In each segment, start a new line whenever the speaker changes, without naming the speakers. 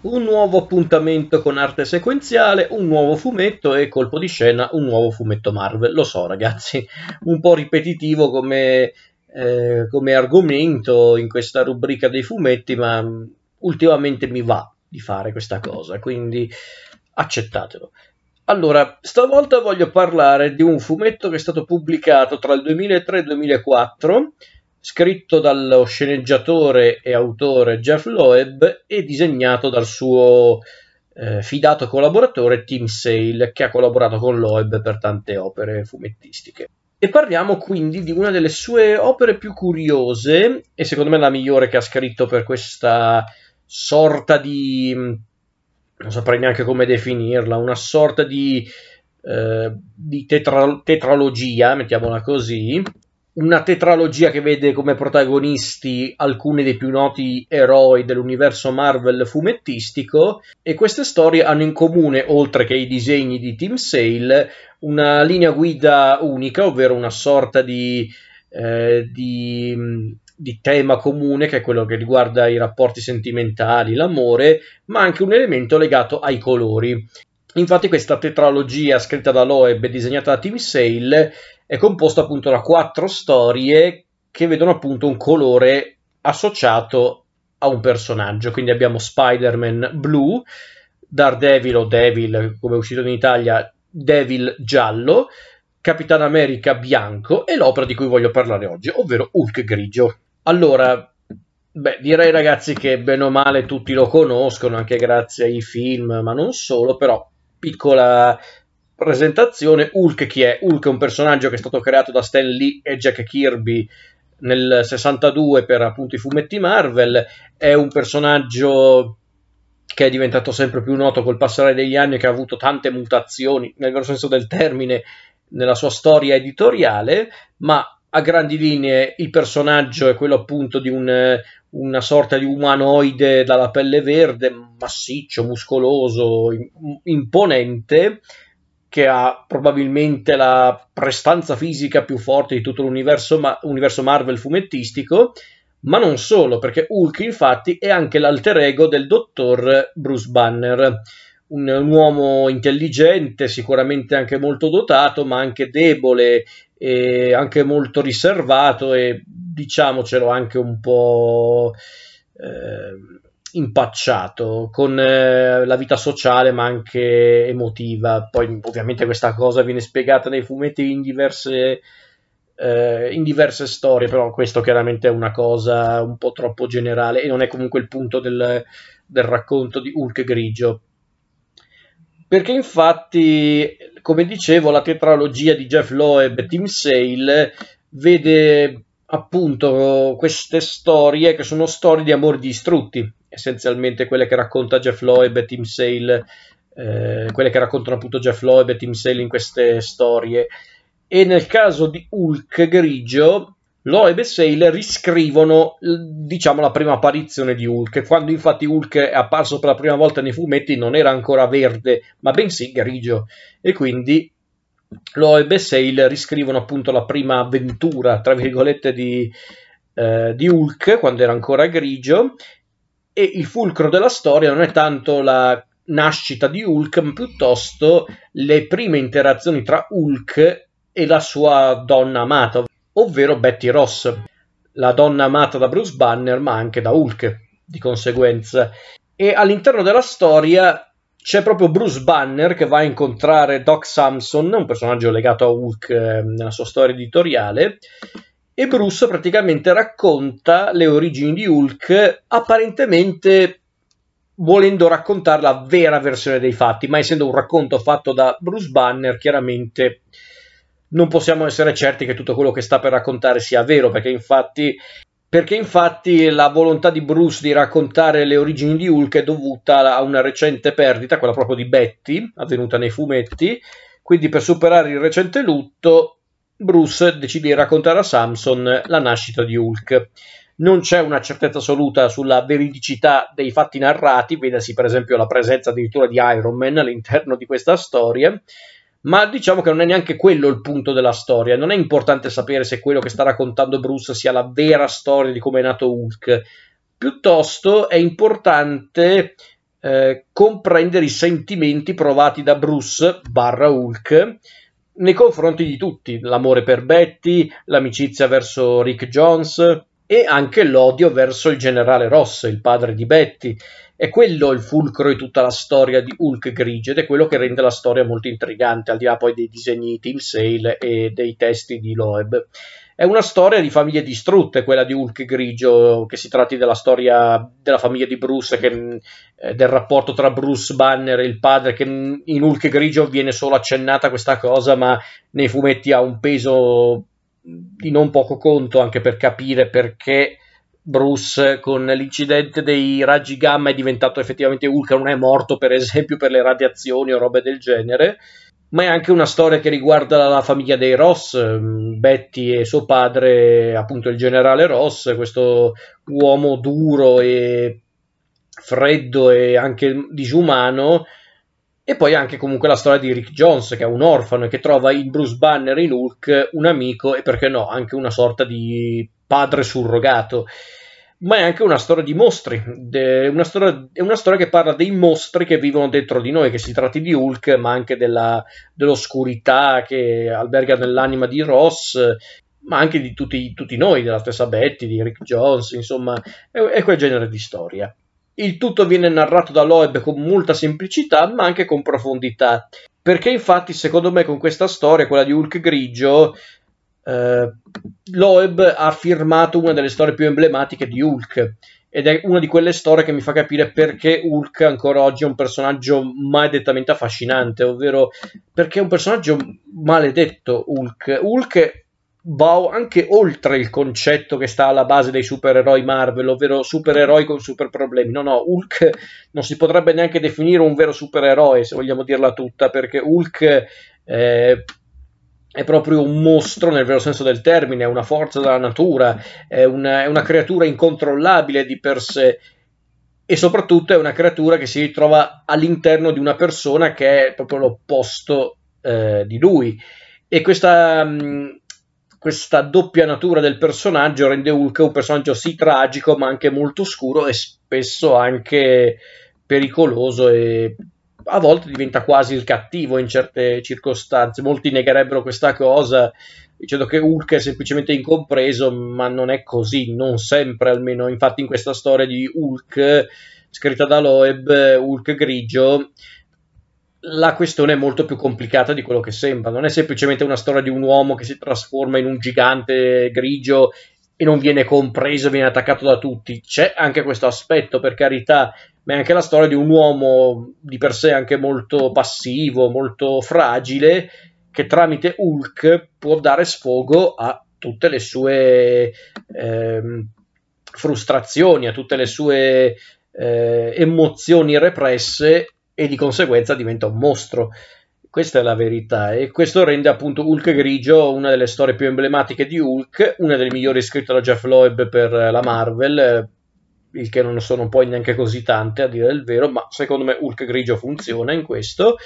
Un nuovo appuntamento con arte sequenziale, un nuovo fumetto e colpo di scena, un nuovo fumetto Marvel. Lo so ragazzi, un po' ripetitivo come, eh, come argomento in questa rubrica dei fumetti, ma ultimamente mi va di fare questa cosa, quindi accettatelo. Allora, stavolta voglio parlare di un fumetto che è stato pubblicato tra il 2003 e il 2004 scritto dallo sceneggiatore e autore Jeff Loeb e disegnato dal suo eh, fidato collaboratore Tim Sale, che ha collaborato con Loeb per tante opere fumettistiche. E parliamo quindi di una delle sue opere più curiose, e secondo me la migliore che ha scritto per questa sorta di... non saprei neanche come definirla, una sorta di, eh, di tetra- tetralogia, mettiamola così, una tetralogia che vede come protagonisti alcuni dei più noti eroi dell'universo Marvel fumettistico e queste storie hanno in comune, oltre che i disegni di Tim Sale, una linea guida unica, ovvero una sorta di, eh, di, di tema comune che è quello che riguarda i rapporti sentimentali, l'amore, ma anche un elemento legato ai colori. Infatti questa tetralogia scritta da Loeb e disegnata da Tim Sale è composto appunto da quattro storie che vedono appunto un colore associato a un personaggio. Quindi abbiamo Spider-Man blu, Daredevil o Devil, come è uscito in Italia, Devil giallo, Capitan America bianco e l'opera di cui voglio parlare oggi, ovvero Hulk grigio. Allora, beh, direi ragazzi che bene o male tutti lo conoscono, anche grazie ai film, ma non solo, però piccola presentazione, Hulk chi è? Hulk è un personaggio che è stato creato da Stan Lee e Jack Kirby nel 62 per appunto i fumetti Marvel, è un personaggio che è diventato sempre più noto col passare degli anni e che ha avuto tante mutazioni, nel vero senso del termine, nella sua storia editoriale, ma a grandi linee il personaggio è quello appunto di un, una sorta di umanoide dalla pelle verde, massiccio, muscoloso, imponente, che ha probabilmente la prestanza fisica più forte di tutto l'universo ma- Marvel fumettistico, ma non solo, perché Hulk infatti è anche l'alter ego del dottor Bruce Banner, un, un uomo intelligente, sicuramente anche molto dotato, ma anche debole e anche molto riservato e diciamocelo anche un po'... Eh, impacciato con eh, la vita sociale ma anche emotiva. Poi ovviamente questa cosa viene spiegata nei fumetti in diverse, eh, in diverse storie, però questo chiaramente è una cosa un po' troppo generale e non è comunque il punto del, del racconto di Hulk grigio. Perché infatti, come dicevo, la tetralogia di Jeff Loeb e Tim Sale vede appunto queste storie che sono storie di amori distrutti, essenzialmente quelle che racconta Jeff Loeb e Tim Sale, eh, quelle che raccontano appunto Jeff Loeb e Tim Sale in queste storie. E nel caso di Hulk grigio, Loeb e Sale riscrivono diciamo la prima apparizione di Hulk, quando infatti Hulk è apparso per la prima volta nei fumetti non era ancora verde, ma bensì grigio, e quindi Loeb e Sale riscrivono appunto la prima avventura, tra virgolette, di, eh, di Hulk, quando era ancora grigio, e il fulcro della storia non è tanto la nascita di Hulk, ma piuttosto le prime interazioni tra Hulk e la sua donna amata, ovvero Betty Ross, la donna amata da Bruce Banner, ma anche da Hulk, di conseguenza. E all'interno della storia c'è proprio Bruce Banner che va a incontrare Doc Samson, un personaggio legato a Hulk eh, nella sua storia editoriale, e Bruce praticamente racconta le origini di Hulk apparentemente volendo raccontare la vera versione dei fatti, ma essendo un racconto fatto da Bruce Banner, chiaramente non possiamo essere certi che tutto quello che sta per raccontare sia vero, perché infatti perché infatti la volontà di Bruce di raccontare le origini di Hulk è dovuta a una recente perdita, quella proprio di Betty, avvenuta nei fumetti. Quindi per superare il recente lutto, Bruce decide di raccontare a Samson la nascita di Hulk. Non c'è una certezza assoluta sulla veridicità dei fatti narrati, vedasi per esempio la presenza addirittura di Iron Man all'interno di questa storia, ma diciamo che non è neanche quello il punto della storia. Non è importante sapere se quello che sta raccontando Bruce sia la vera storia di come è nato Hulk. Piuttosto è importante eh, comprendere i sentimenti provati da Bruce barra Hulk nei confronti di tutti, l'amore per Betty, l'amicizia verso Rick Jones e anche l'odio verso il generale Ross, il padre di Betty. È quello il fulcro di tutta la storia di Hulk grigio ed è quello che rende la storia molto intrigante, al di là poi dei disegni di Team Sale e dei testi di Loeb. È una storia di famiglie distrutte, quella di Hulk grigio, che si tratti della storia della famiglia di Bruce, che, eh, del rapporto tra Bruce Banner e il padre, che in Hulk grigio viene solo accennata questa cosa, ma nei fumetti ha un peso di non poco conto anche per capire perché Bruce con l'incidente dei raggi gamma è diventato effettivamente Hulk, non è morto per esempio per le radiazioni o robe del genere ma è anche una storia che riguarda la famiglia dei Ross, mm, Betty e suo padre, appunto il generale Ross, questo uomo duro e freddo e anche disumano, e poi anche comunque la storia di Rick Jones, che è un orfano e che trova in Bruce Banner in Hulk un amico e perché no, anche una sorta di padre surrogato ma è anche una storia di mostri, una storia, è una storia che parla dei mostri che vivono dentro di noi, che si tratti di Hulk, ma anche della, dell'oscurità che alberga nell'anima di Ross, ma anche di tutti, tutti noi, della stessa Betty, di Rick Jones, insomma, è, è quel genere di storia. Il tutto viene narrato da Loeb con molta semplicità, ma anche con profondità. Perché infatti, secondo me, con questa storia, quella di Hulk grigio, eh, Loeb ha firmato una delle storie più emblematiche di Hulk ed è una di quelle storie che mi fa capire perché Hulk ancora oggi è un personaggio maledettamente affascinante, ovvero perché è un personaggio maledetto Hulk. Hulk va anche oltre il concetto che sta alla base dei supereroi Marvel, ovvero supereroi con super problemi. No, no, Hulk non si potrebbe neanche definire un vero supereroe, se vogliamo dirla tutta, perché Hulk eh, è proprio un mostro nel vero senso del termine, è una forza della natura, è una, è una creatura incontrollabile di per sé e soprattutto è una creatura che si ritrova all'interno di una persona che è proprio l'opposto eh, di lui. E questa, mh, mm, questa, doppia natura del personaggio rende Hulk un personaggio sì tragico, ma anche molto scuro e spesso anche pericoloso e a volte diventa quasi il cattivo in certe circostanze. Molti negherebbero questa cosa dicendo che Hulk è semplicemente incompreso, ma non è così, non sempre almeno. Infatti in questa storia di Hulk, scritta da Loeb, Hulk grigio, la questione è molto più complicata di quello che sembra. Non è semplicemente una storia di un uomo che si trasforma in un gigante grigio e non viene compreso, viene attaccato da tutti. C'è anche questo aspetto, per carità, ma è anche la storia di un uomo di per sé anche molto passivo, molto fragile, che tramite Hulk può dare sfogo a tutte le sue eh, frustrazioni, a tutte le sue eh, emozioni represse e di conseguenza diventa un mostro. Questa è la verità e questo rende appunto Hulk grigio una delle storie più emblematiche di Hulk, una delle migliori scritte da Jeff Loeb per la Marvel, il che non sono poi neanche così tante a dire il vero, ma secondo me Hulk grigio funziona in questo.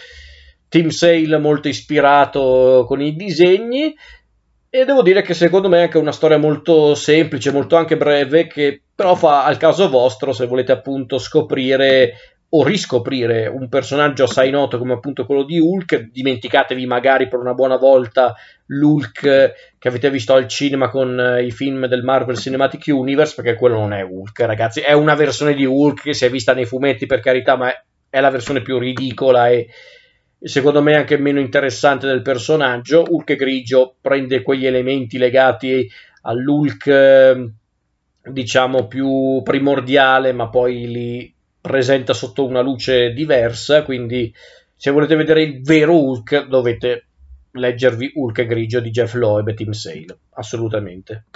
Team Sale molto ispirato con i disegni e devo dire che secondo me è anche una storia molto semplice, molto anche breve, che però fa al caso vostro se volete appunto scoprire o riscoprire un personaggio assai noto come appunto quello di Hulk, dimenticatevi magari per una buona volta l'Hulk che avete visto al cinema con eh, i film del Marvel Cinematic Universe, perché quello non è Hulk, ragazzi, è una versione di Hulk che si è vista nei fumetti per carità, ma è la versione più ridicola e secondo me anche meno interessante del personaggio. Hulk grigio prende quegli elementi legati all'Hulk eh, diciamo più primordiale, ma poi li presenta sotto una luce diversa, quindi se volete vedere il vero Hulk dovete leggervi Hulk grigio di Jeff Loeb e Tim Sale, assolutamente.